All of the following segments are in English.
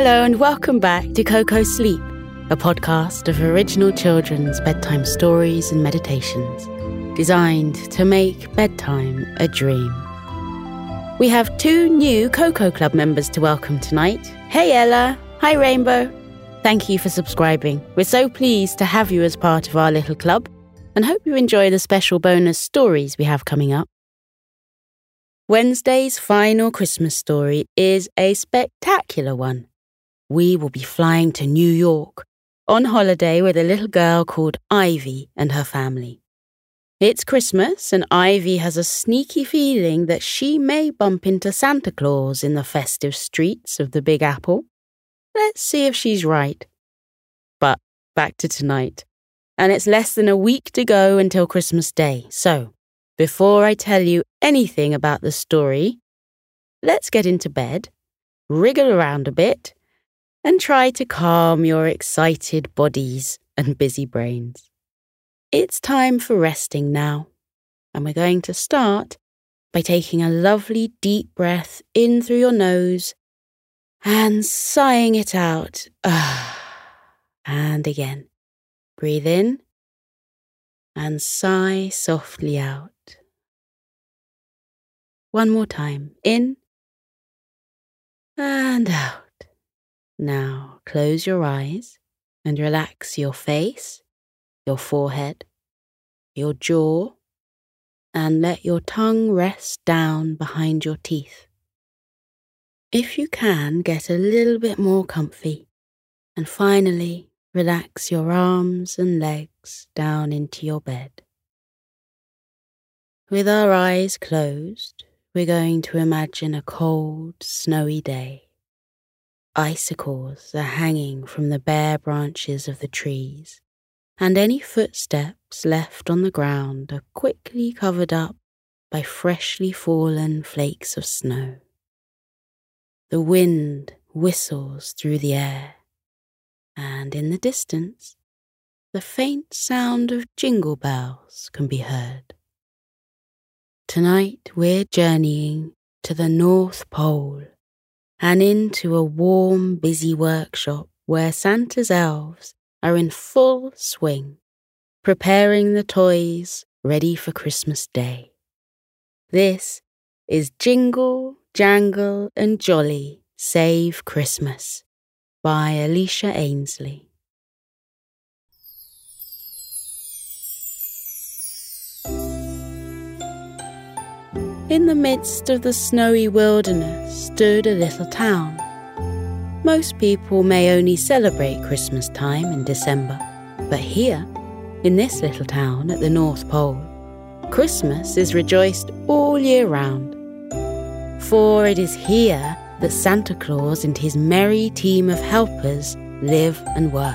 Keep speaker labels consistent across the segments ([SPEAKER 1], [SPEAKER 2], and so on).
[SPEAKER 1] Hello, and welcome back to Koko Sleep, a podcast of original children's bedtime stories and meditations designed to make bedtime a dream. We have two new Koko Club members to welcome tonight. Hey, Ella. Hi, Rainbow. Thank you for subscribing. We're so pleased to have you as part of our little club and hope you enjoy the special bonus stories we have coming up. Wednesday's final Christmas story is a spectacular one. We will be flying to New York on holiday with a little girl called Ivy and her family. It's Christmas, and Ivy has a sneaky feeling that she may bump into Santa Claus in the festive streets of the Big Apple. Let's see if she's right. But back to tonight. And it's less than a week to go until Christmas Day. So, before I tell you anything about the story, let's get into bed, wriggle around a bit, and try to calm your excited bodies and busy brains. It's time for resting now, and we're going to start by taking a lovely deep breath in through your nose and sighing it out. And again, breathe in and sigh softly out. One more time, in and out. Now close your eyes and relax your face, your forehead, your jaw, and let your tongue rest down behind your teeth. If you can, get a little bit more comfy, and finally relax your arms and legs down into your bed. With our eyes closed, we're going to imagine a cold, snowy day. Icicles are hanging from the bare branches of the trees, and any footsteps left on the ground are quickly covered up by freshly fallen flakes of snow. The wind whistles through the air, and in the distance, the faint sound of jingle bells can be heard. Tonight we're journeying to the North Pole and into a warm, busy workshop where Santa's elves are in full swing, preparing the toys ready for Christmas Day. This is Jingle, Jangle, and Jolly Save Christmas by Alicia Ainsley. In the midst of the snowy wilderness stood a little town. Most people may only celebrate Christmas time in December, but here, in this little town at the North Pole, Christmas is rejoiced all year round. For it is here that Santa Claus and his merry team of helpers live and work.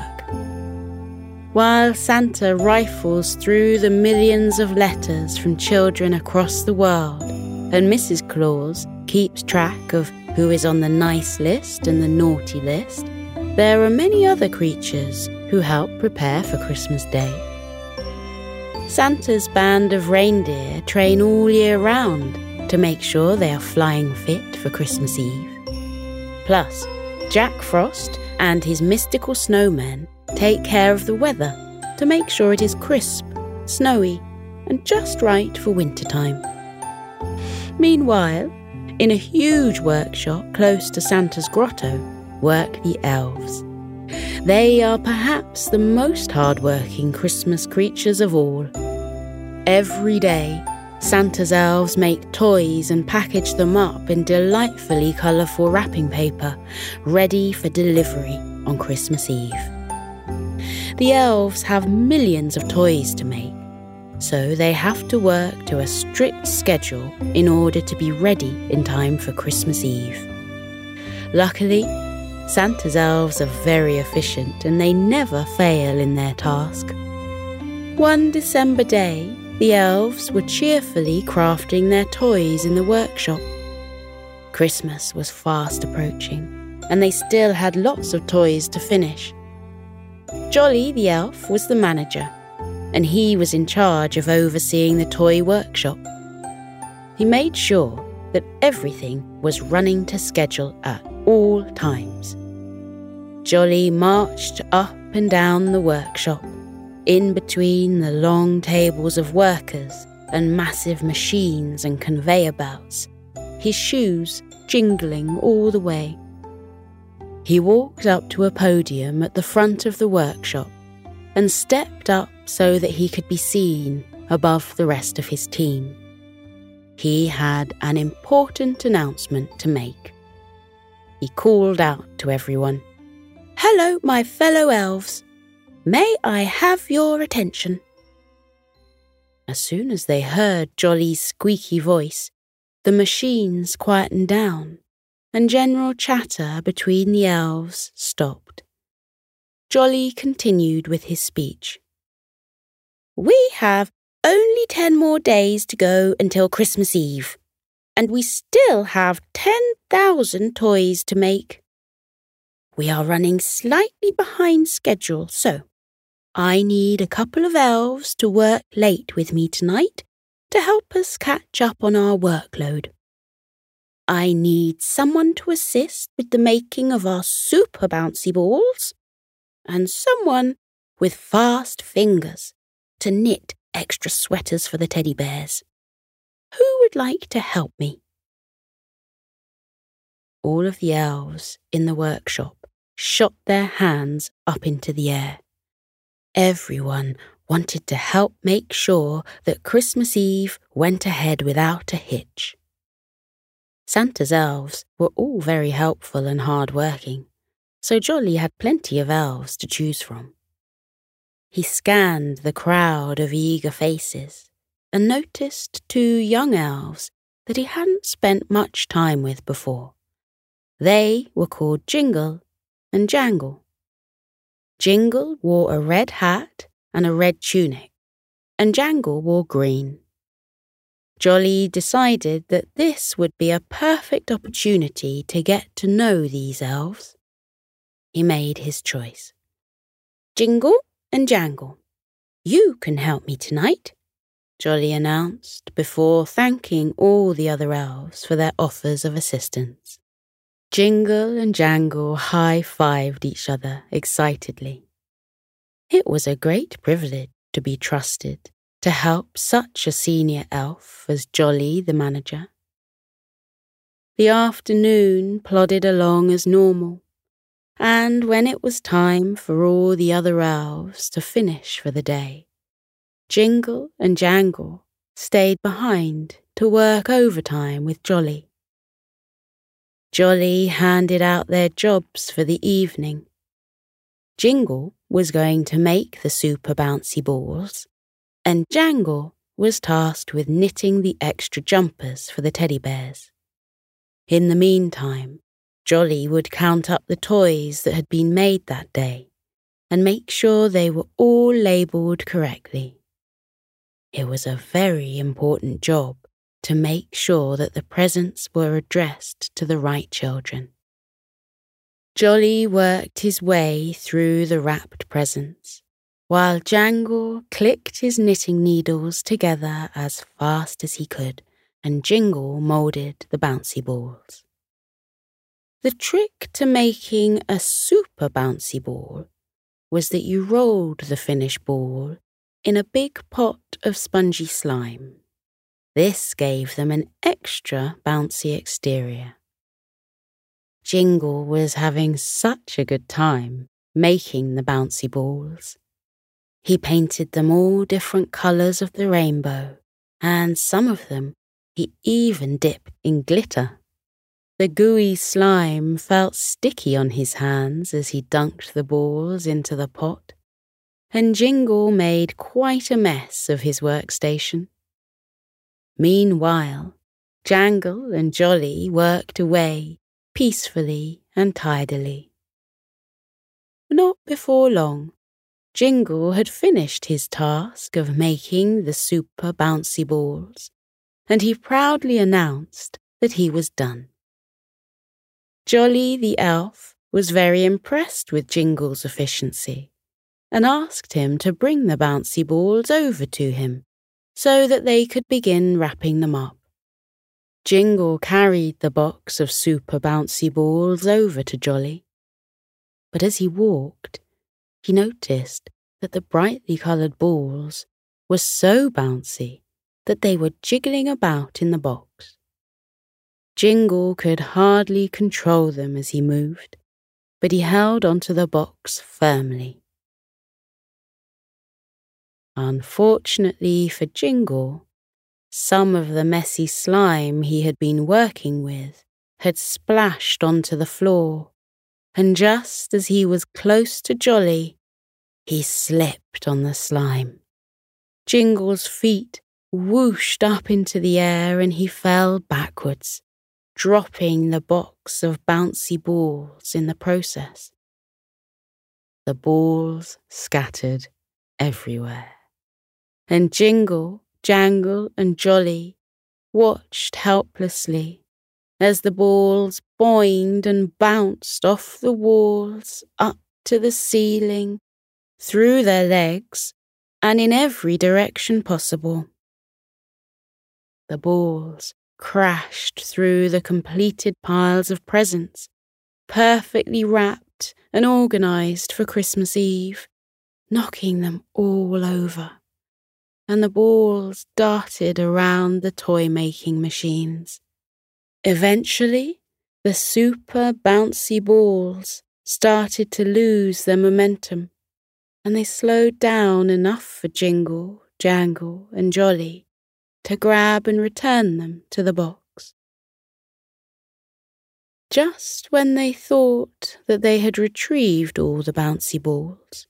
[SPEAKER 1] While Santa rifles through the millions of letters from children across the world, and Mrs. Claus keeps track of who is on the nice list and the naughty list, there are many other creatures who help prepare for Christmas Day. Santa's band of reindeer train all year round to make sure they are flying fit for Christmas Eve. Plus, Jack Frost and his mystical snowmen take care of the weather to make sure it is crisp, snowy, and just right for wintertime. Meanwhile, in a huge workshop close to Santa's grotto, work the elves. They are perhaps the most hard-working Christmas creatures of all. Every day, Santa's elves make toys and package them up in delightfully colourful wrapping paper, ready for delivery on Christmas Eve. The elves have millions of toys to make, so they have to work to a strict schedule in order to be ready in time for Christmas Eve. Luckily, Santa's elves are very efficient and they never fail in their task. One December day, the elves were cheerfully crafting their toys in the workshop. Christmas was fast approaching, and they still had lots of toys to finish. Jolly the elf was the manager and he was in charge of overseeing the toy workshop. He made sure that everything was running to schedule at all times. Jolly marched up and down the workshop, in between the long tables of workers and massive machines and conveyor belts, his shoes jingling all the way. He walked up to a podium at the front of the workshop and stepped up so that he could be seen above the rest of his team. He had an important announcement to make. He called out to everyone Hello, my fellow elves. May I have your attention? As soon as they heard Jolly's squeaky voice, the machines quietened down, and general chatter between the elves stopped. Jolly continued with his speech. We have only ten more days to go until Christmas Eve, and we still have 10,000 toys to make. We are running slightly behind schedule, so I need a couple of elves to work late with me tonight to help us catch up on our workload. I need someone to assist with the making of our super bouncy balls, and someone with fast fingers to knit extra sweaters for the teddy bears. Who would like to help me? All of the elves in the workshop shot their hands up into the air. Everyone wanted to help make sure that Christmas Eve went ahead without a hitch. Santa's elves were all very helpful and hard working, so Jolly had plenty of elves to choose from. He scanned the crowd of eager faces and noticed two young elves that he hadn't spent much time with before. They were called Jingle and Jangle. Jingle wore a red hat and a red tunic, and Jangle wore green. Jolly decided that this would be a perfect opportunity to get to know these elves. He made his choice. Jingle and Jangle. You can help me tonight, Jolly announced before thanking all the other elves for their offers of assistance. Jingle and Jangle high fived each other excitedly. It was a great privilege to be trusted to help such a senior elf as Jolly the manager. The afternoon plodded along as normal, and when it was time for all the other elves to finish for the day, Jingle and Jangle stayed behind to work overtime with Jolly. Jolly handed out their jobs for the evening. Jingle was going to make the super bouncy balls, and Jangle was tasked with knitting the extra jumpers for the teddy bears. In the meantime, Jolly would count up the toys that had been made that day and make sure they were all labelled correctly. It was a very important job to make sure that the presents were addressed to the right children. Jolly worked his way through the wrapped presents, while Jangle clicked his knitting needles together as fast as he could, and Jingle moulded the bouncy balls. The trick to making a super bouncy ball was that you rolled the finished ball in a big pot of spongy slime. This gave them an extra bouncy exterior. Jingle was having such a good time making the bouncy balls. He painted them all different colours of the rainbow, and some of them he even dipped in glitter. The gooey slime felt sticky on his hands as he dunked the balls into the pot, and Jingle made quite a mess of his workstation. Meanwhile, Jangle and Jolly worked away peacefully and tidily. Not before long, Jingle had finished his task of making the super bouncy balls, and he proudly announced that he was done. Jolly the elf was very impressed with Jingle's efficiency and asked him to bring the bouncy balls over to him so that they could begin wrapping them up. Jingle carried the box of super bouncy balls over to Jolly. But as he walked, he noticed that the brightly coloured balls were so bouncy that they were jiggling about in the box. Jingle could hardly control them as he moved, but he held onto the box firmly. Unfortunately for Jingle, some of the messy slime he had been working with had splashed onto the floor, and just as he was close to Jolly, he slipped on the slime. Jingle's feet whooshed up into the air and he fell backwards, dropping the box of bouncy balls in the process. The balls scattered everywhere, and Jingle, Jangle, and Jolly watched helplessly as the balls boinged and bounced off the walls up to the ceiling, through their legs, and in every direction possible. The balls crashed through the completed piles of presents, perfectly wrapped and organized for Christmas Eve, knocking them all over. And the balls darted around the toy making machines. Eventually, the super bouncy balls started to lose their momentum and they slowed down enough for Jingle, Jangle, and Jolly to grab and return them to the box. Just when they thought that they had retrieved all the bouncy balls,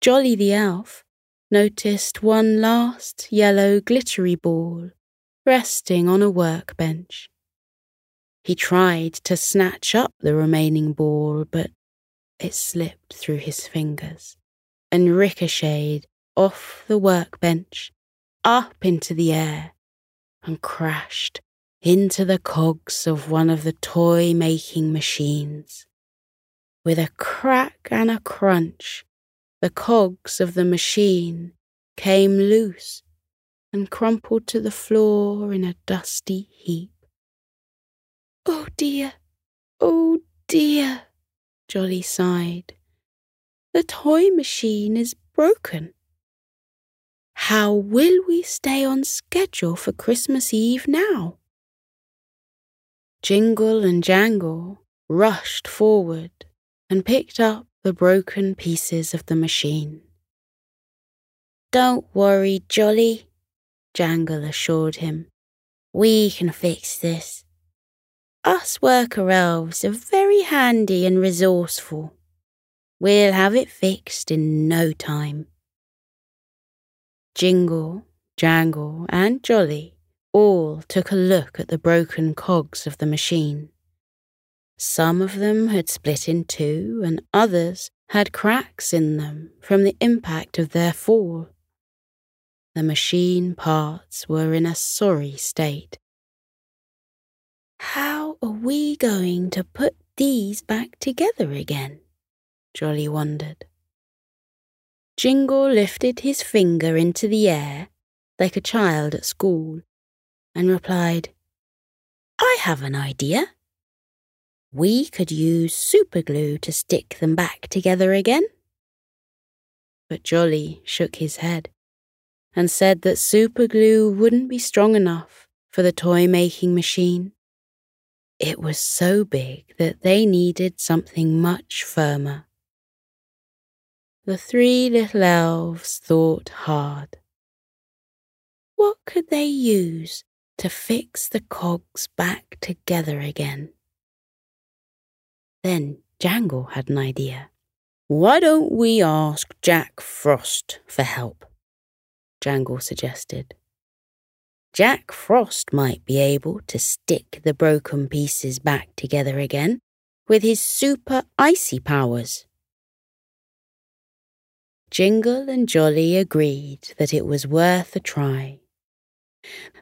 [SPEAKER 1] Jolly the elf noticed one last yellow glittery ball resting on a workbench. He tried to snatch up the remaining ball, but it slipped through his fingers and ricocheted off the workbench, up into the air, and crashed into the cogs of one of the toy making machines. With a crack and a crunch, the cogs of the machine came loose and crumpled to the floor in a dusty heap. Oh dear, oh dear, Jolly sighed. The toy machine is broken. How will we stay on schedule for Christmas Eve now? Jingle and Jangle rushed forward and picked up the broken pieces of the machine. Don't worry, Jolly, Jangle assured him. We can fix this. Us worker elves are very handy and resourceful. We'll have it fixed in no time. Jingle, Jangle, and Jolly all took a look at the broken cogs of the machine. Some of them had split in two, and others had cracks in them from the impact of their fall. The machine parts were in a sorry state. How are we going to put these back together again? Jolly wondered. Jingle lifted his finger into the air like a child at school and replied, I have an idea. We could use superglue to stick them back together again. But Jolly shook his head and said that superglue wouldn't be strong enough for the toy making machine. It was so big that they needed something much firmer. The three little elves thought hard. What could they use to fix the cogs back together again? Then Jangle had an idea. Why don't we ask Jack Frost for help? Jangle suggested. Jack Frost might be able to stick the broken pieces back together again with his super icy powers. Jingle and Jolly agreed that it was worth a try.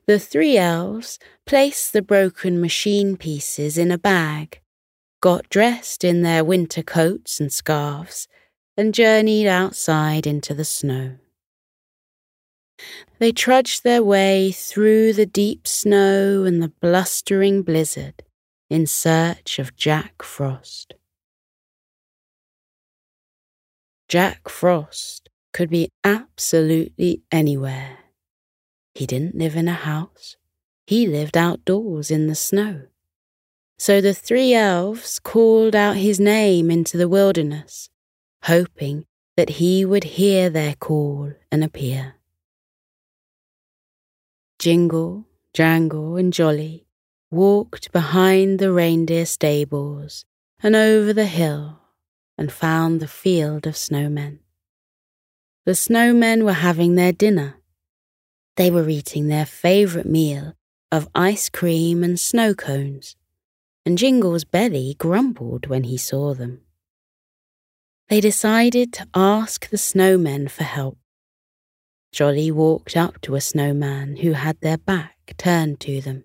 [SPEAKER 1] The three elves placed the broken machine pieces in a bag, got dressed in their winter coats and scarves, and journeyed outside into the snow. They trudged their way through the deep snow and the blustering blizzard in search of Jack Frost. Jack Frost could be absolutely anywhere. He didn't live in a house, he lived outdoors in the snow. So the three elves called out his name into the wilderness, hoping that he would hear their call and appear. Jingle, Jangle, and Jolly walked behind the reindeer stables and over the hill and found the field of snowmen. The snowmen were having their dinner. They were eating their favourite meal of ice cream and snow cones, and Jingle's belly grumbled when he saw them. They decided to ask the snowmen for help. Jolly walked up to a snowman who had their back turned to them.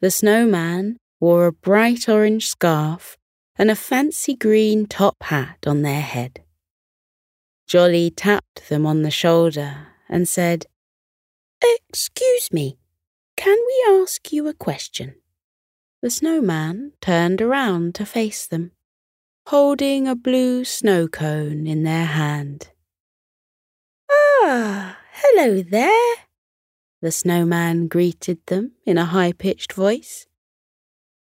[SPEAKER 1] The snowman wore a bright orange scarf and a fancy green top hat on their head. Jolly tapped them on the shoulder and said, Excuse me, can we ask you a question? The snowman turned around to face them, holding a blue snow cone in their hand. Ah, hello there, the snowman greeted them in a high pitched voice.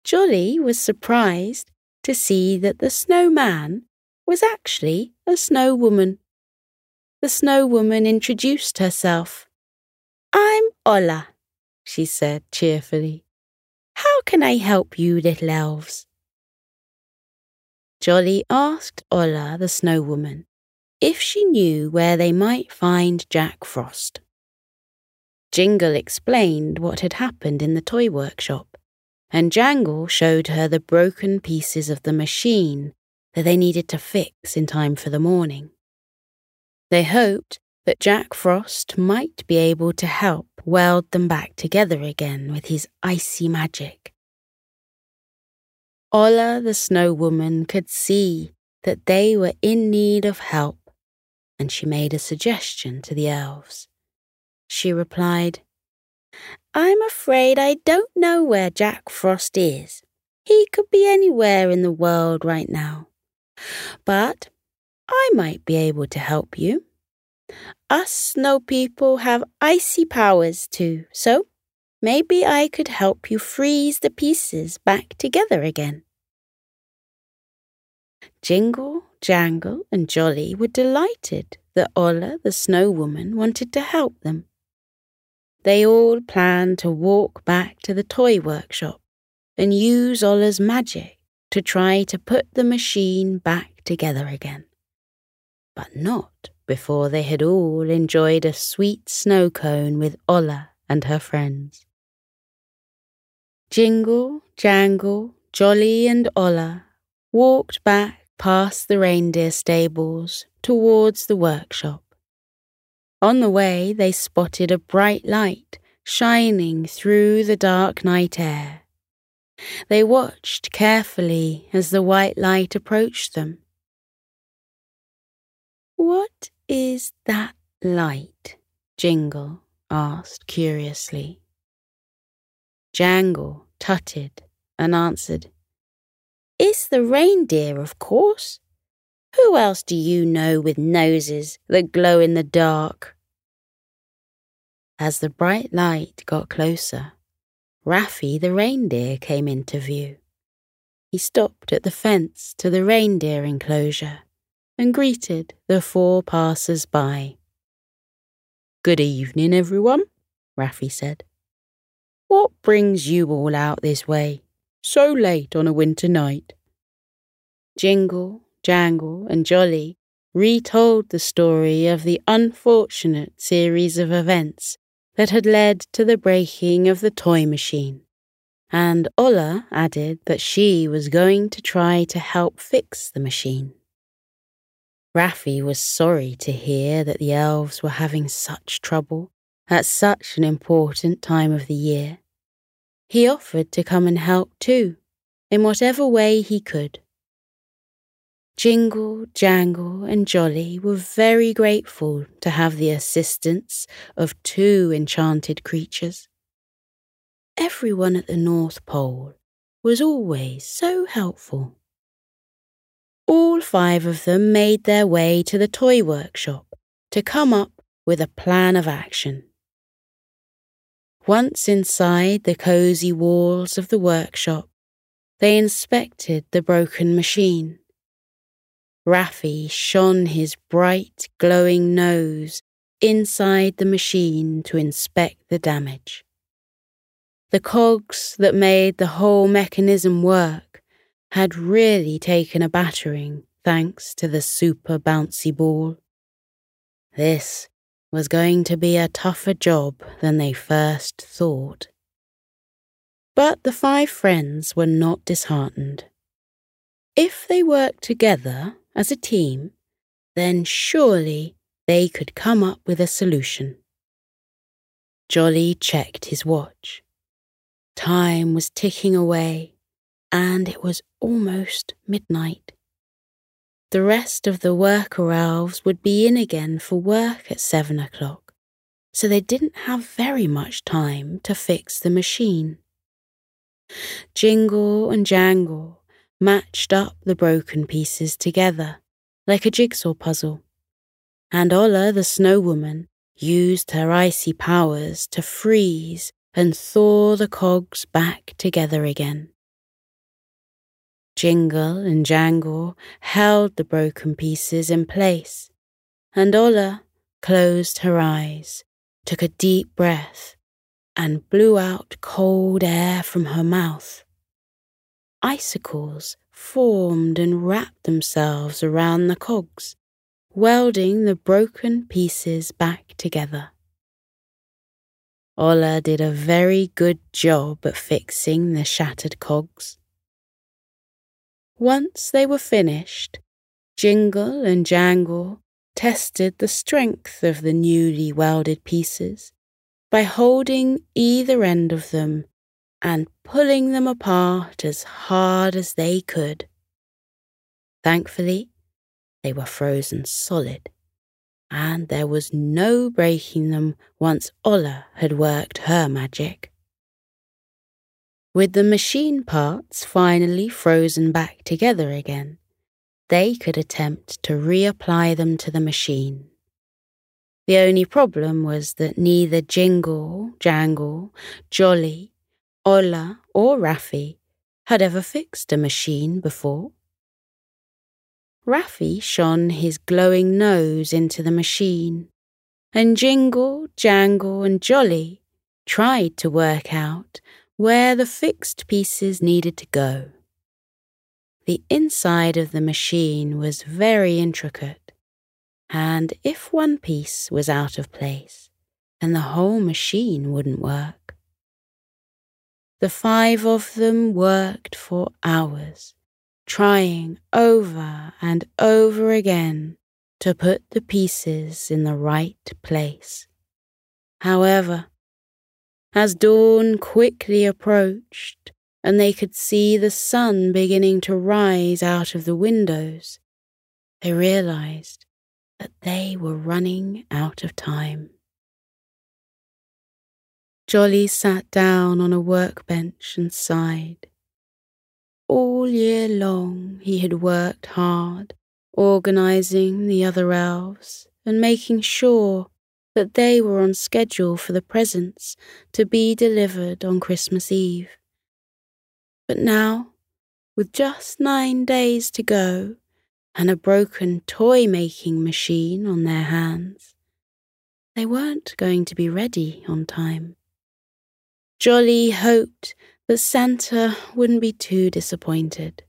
[SPEAKER 1] Jolly was surprised to see that the snowman was actually a snow woman. The snow woman introduced herself. I'm Olla, she said cheerfully. How can I help you, little elves? Jolly asked Olla the snow woman if she knew where they might find Jack Frost. Jingle explained what had happened in the toy workshop, and Jangle showed her the broken pieces of the machine that they needed to fix in time for the morning. They hoped that Jack Frost might be able to help weld them back together again with his icy magic. Olla the Snow Woman could see that they were in need of help, and she made a suggestion to the elves she replied. I'm afraid I don't know where Jack Frost is. He could be anywhere in the world right now. But I might be able to help you. Us snow people have icy powers too, so maybe I could help you freeze the pieces back together again. Jingle, Jangle, and Jolly were delighted that Olla the Snow Woman wanted to help them. They all planned to walk back to the toy workshop and use Olla's magic to try to put the machine back together again. But not before they had all enjoyed a sweet snow cone with Olla and her friends. Jingle, Jangle, Jolly, and Olla walked back past the reindeer stables towards the workshop. On the way, they spotted a bright light shining through the dark night air. They watched carefully as the white light approached them. What is that light? Jingle asked curiously. Jangle tutted and answered, It's the reindeer, of course. Who else do you know with noses that glow in the dark? As the bright light got closer, Raffi the reindeer came into view. He stopped at the fence to the reindeer enclosure and greeted the four passers by. Good evening, everyone, Raffi said. What brings you all out this way, so late on a winter night? Jingle Jangle, and Jolly retold the story of the unfortunate series of events that had led to the breaking of the toy machine. And Olla added that she was going to try to help fix the machine. Raffi was sorry to hear that the elves were having such trouble at such an important time of the year. He offered to come and help too, in whatever way he could. Jingle, Jangle, and Jolly were very grateful to have the assistance of two enchanted creatures. Everyone at the North Pole was always so helpful. all five of them made their way to the toy workshop to come up with a plan of action. Once inside the cosy walls of the workshop, they inspected the broken machine. Raffi shone his bright, glowing nose inside the machine to inspect the damage. The cogs that made the whole mechanism work had really taken a battering thanks to the super bouncy ball. This was going to be a tougher job than they first thought. But the five friends were not disheartened. If they worked together as a team, then surely they could come up with a solution. Jolly checked his watch. Time was ticking away, and it was almost midnight. The rest of the worker elves would be in again for work at seven o'clock, so they didn't have very much time to fix the machine. Jingle and Jangle matched up the broken pieces together like a jigsaw puzzle, and Olla the Snow Woman used her icy powers to freeze and thaw the cogs back together again. Jingle and Jangle held the broken pieces in place, and Olla closed her eyes, took a deep breath, and blew out cold air from her mouth. Icicles formed and wrapped themselves around the cogs, welding the broken pieces back together. Olla did a very good job at fixing the shattered cogs. Once they were finished, Jingle and Jangle tested the strength of the newly welded pieces by holding either end of them and pulling them apart as hard as they could. Thankfully, they were frozen solid, and there was no breaking them once Olla had worked her magic. With the machine parts finally frozen back together again, they could attempt to reapply them to the machine. The only problem was that neither Jingle, Jangle, Jolly, Olla, or Raffi had ever fixed a machine before. Raffi shone his glowing nose into the machine, and Jingle, Jangle, and Jolly tried to work out where the fixed pieces needed to go. The inside of the machine was very intricate, and if one piece was out of place, then the whole machine wouldn't work. The five of them worked for hours, trying over and over again to put the pieces in the right place. However, as dawn quickly approached and they could see the sun beginning to rise out of the windows, they realized that they were running out of time. Jolly sat down on a workbench and sighed. All year long he had worked hard, organizing the other elves and making sure that they were on schedule for the presents to be delivered on Christmas Eve. But now, with just nine days to go and a broken toy making machine on their hands, they weren't going to be ready on time. Jolly hoped that Santa wouldn't be too disappointed.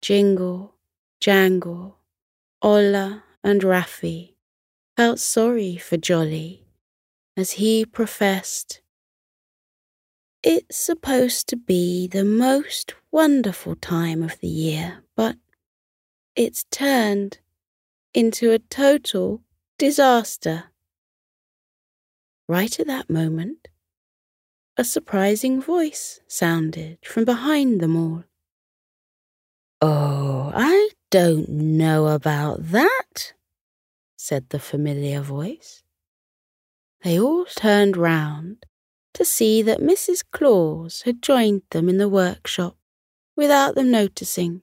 [SPEAKER 1] Jingle, Jangle, Olla, and Raffi felt sorry for Jolly as he professed, It's supposed to be the most wonderful time of the year, but it's turned into a total disaster. Right at that moment, a surprising voice sounded from behind them all. Oh, I don't know about that, said the familiar voice. They all turned round to see that Mrs. Claus had joined them in the workshop without them noticing,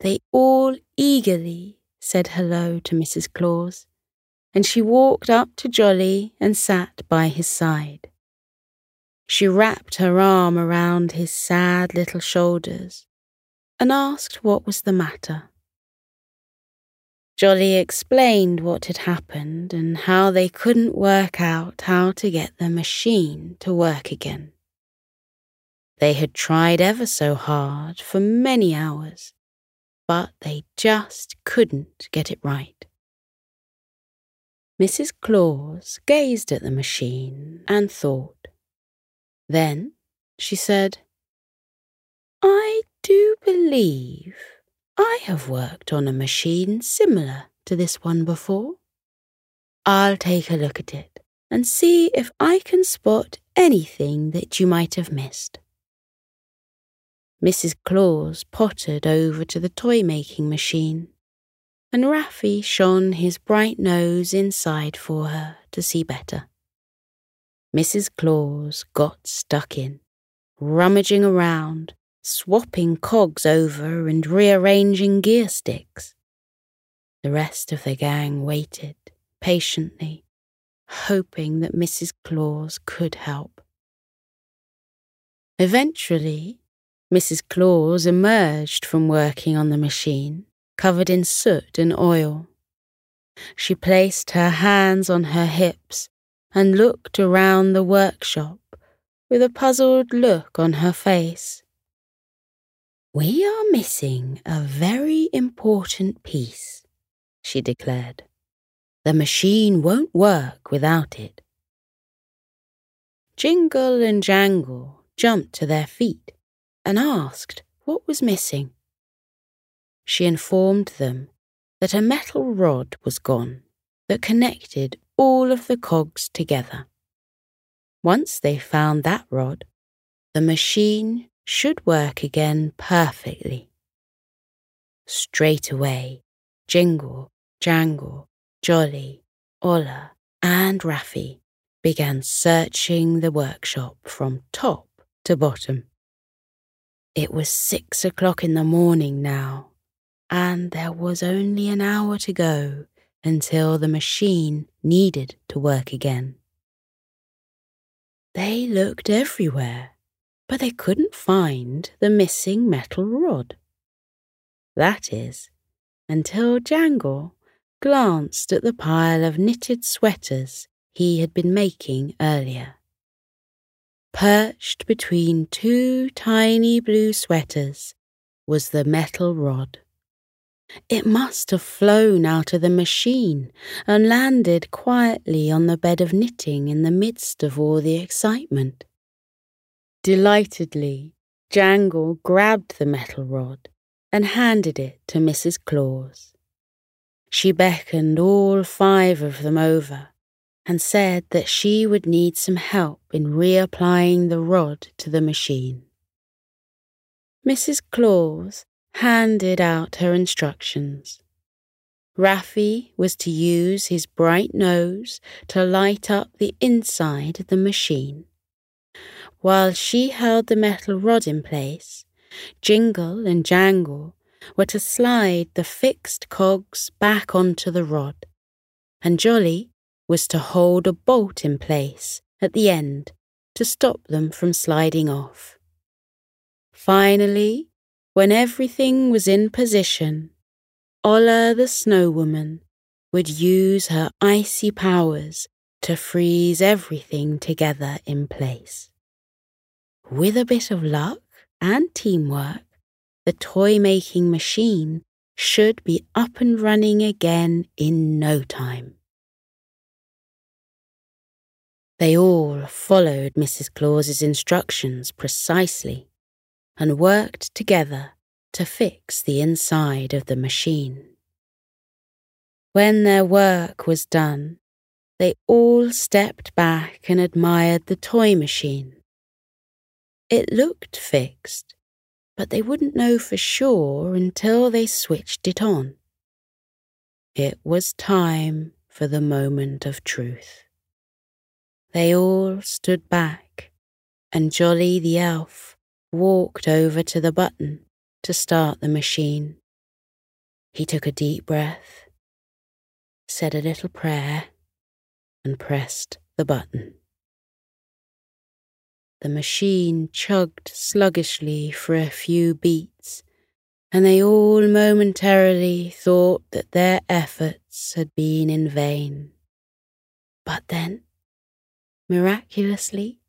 [SPEAKER 1] They all eagerly said hello to Mrs. Claus, and she walked up to Jolly and sat by his side. She wrapped her arm around his sad little shoulders and asked what was the matter. Jolly explained what had happened and how they couldn't work out how to get the machine to work again. They had tried ever so hard for many hours, but they just couldn't get it right. Mrs. Claus gazed at the machine and thought. Then she said, I do believe I have worked on a machine similar to this one before. I'll take a look at it and see if I can spot anything that you might have missed. Mrs. Claus pottered over to the toy making machine, and Raffy shone his bright nose inside for her to see better. Mrs. Claus got stuck in, rummaging around swapping cogs over and rearranging gear sticks. The rest of the gang waited patiently, hoping that Mrs. Claus could help. Eventually, Mrs. Claus emerged from working on the machine, covered in soot and oil. She placed her hands on her hips and looked around the workshop with a puzzled look on her face. We are missing a very important piece, she declared. The machine won't work without it. Jingle and Jangle jumped to their feet and asked what was missing. She informed them that a metal rod was gone that connected all of the cogs together. Once they found that rod, the machine should work again perfectly. Straight away, Jingle, Jangle, Jolly, Olla, and Raffy began searching the workshop from top to bottom. It was six o'clock in the morning now, and there was only an hour to go until the machine needed to work again. They looked everywhere but they couldn't find the missing metal rod. That is, until Jangle glanced at the pile of knitted sweaters he had been making earlier. Perched between two tiny blue sweaters was the metal rod. It must have flown out of the machine and landed quietly on the bed of knitting in the midst of all the excitement. Delightedly, Jangle grabbed the metal rod and handed it to Mrs. Claus. She beckoned all five of them over and said that she would need some help in reapplying the rod to the machine. Mrs. Claus handed out her instructions. Raffy was to use his bright nose to light up the inside of the machine. While she held the metal rod in place, Jingle and Jangle were to slide the fixed cogs back onto the rod, and Jolly was to hold a bolt in place at the end to stop them from sliding off. Finally, when everything was in position, Olla the Snow Woman would use her icy powers to freeze everything together in place. With a bit of luck and teamwork, the toy making machine should be up and running again in no time. They all followed Mrs. Claus's instructions precisely and worked together to fix the inside of the machine. When their work was done, they all stepped back and admired the toy machine it looked fixed, but they wouldn't know for sure until they switched it on. It was time for the moment of truth. They all stood back, and Jolly the elf walked over to the button to start the machine He took a deep breath, said a little prayer, and pressed the button. The machine chugged sluggishly for a few beats, and they all momentarily thought that their efforts had been in vain. But then, miraculously,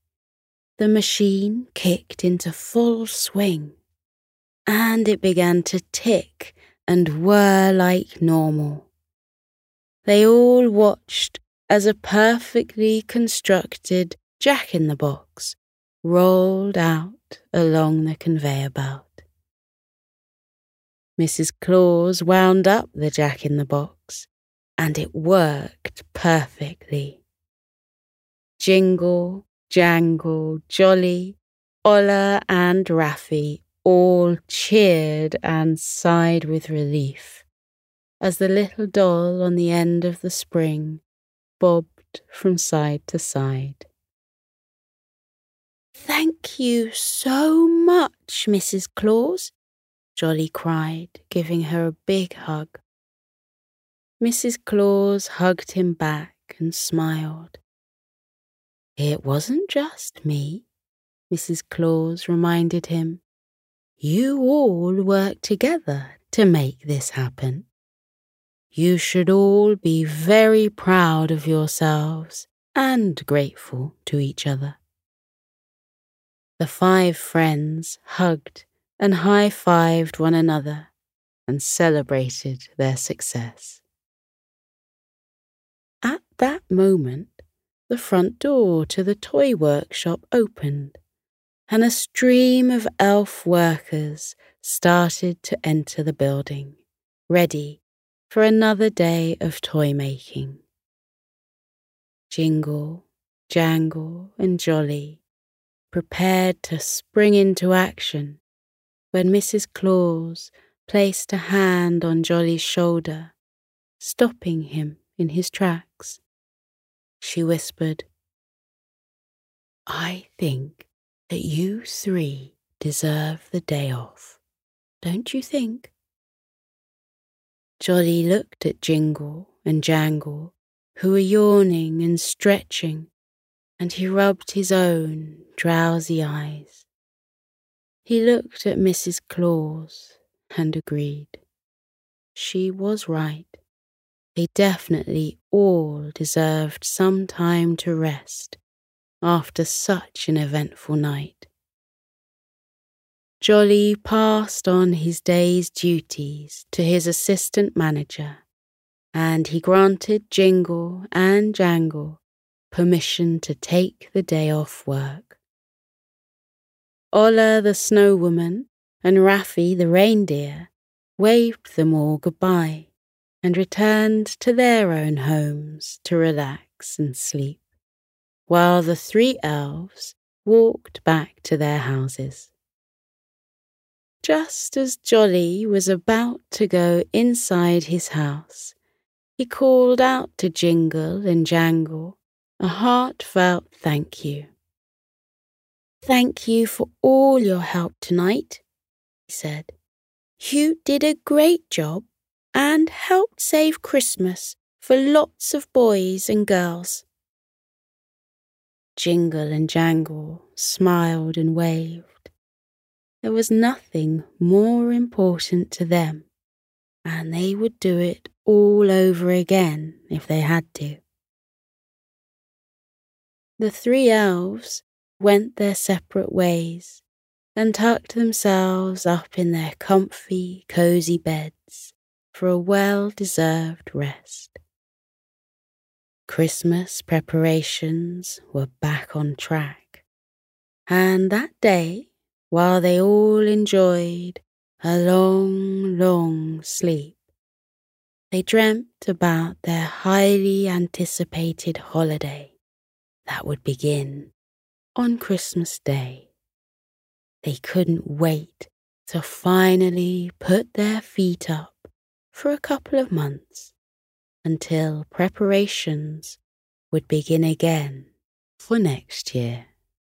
[SPEAKER 1] the machine kicked into full swing, and it began to tick and whir like normal. They all watched as a perfectly constructed jack in the box rolled out along the conveyor belt. Mrs. Claus wound up the jack in the box, and it worked perfectly. Jingle, jangle, jolly, Ola, and Raffy all cheered and sighed with relief as the little doll on the end of the spring bobbed from side to side. Thank you so much, Mrs. Claus, Jolly cried, giving her a big hug. Mrs. Claus hugged him back and smiled. It wasn't just me, Mrs. Claus reminded him. You all worked together to make this happen. You should all be very proud of yourselves and grateful to each other. The five friends hugged and high fived one another and celebrated their success. At that moment, the front door to the toy workshop opened, and a stream of elf workers started to enter the building, ready for another day of toy making. Jingle, jangle, and jolly prepared to spring into action when Mrs. Claus placed a hand on Jolly's shoulder, stopping him in his tracks. She whispered, I think that you three deserve the day off, don't you think? Jolly looked at Jingle and Jangle, who were yawning and stretching and he rubbed his own drowsy eyes. He looked at Mrs. Claus and agreed. She was right. They definitely all deserved some time to rest after such an eventful night. Jolly passed on his day's duties to his assistant manager, and he granted Jingle and Jangle permission to take the day off work. Ola the snow woman and Raffy the reindeer waved them all goodbye and returned to their own homes to relax and sleep, while the three elves walked back to their houses. Just as Jolly was about to go inside his house, he called out to Jingle and Jangle a heartfelt thank you. Thank you for all your help tonight, he said. You did a great job and helped save Christmas for lots of boys and girls. Jingle and Jangle smiled and waved. There was nothing more important to them, and they would do it all over again if they had to. The three elves went their separate ways and tucked themselves up in their comfy, cosy beds for a well deserved rest. Christmas preparations were back on track, and that day, while they all enjoyed a long, long sleep, they dreamt about their highly anticipated holiday that would begin on Christmas Day. They couldn't wait to finally put their feet up for a couple of months until preparations would begin again for next year.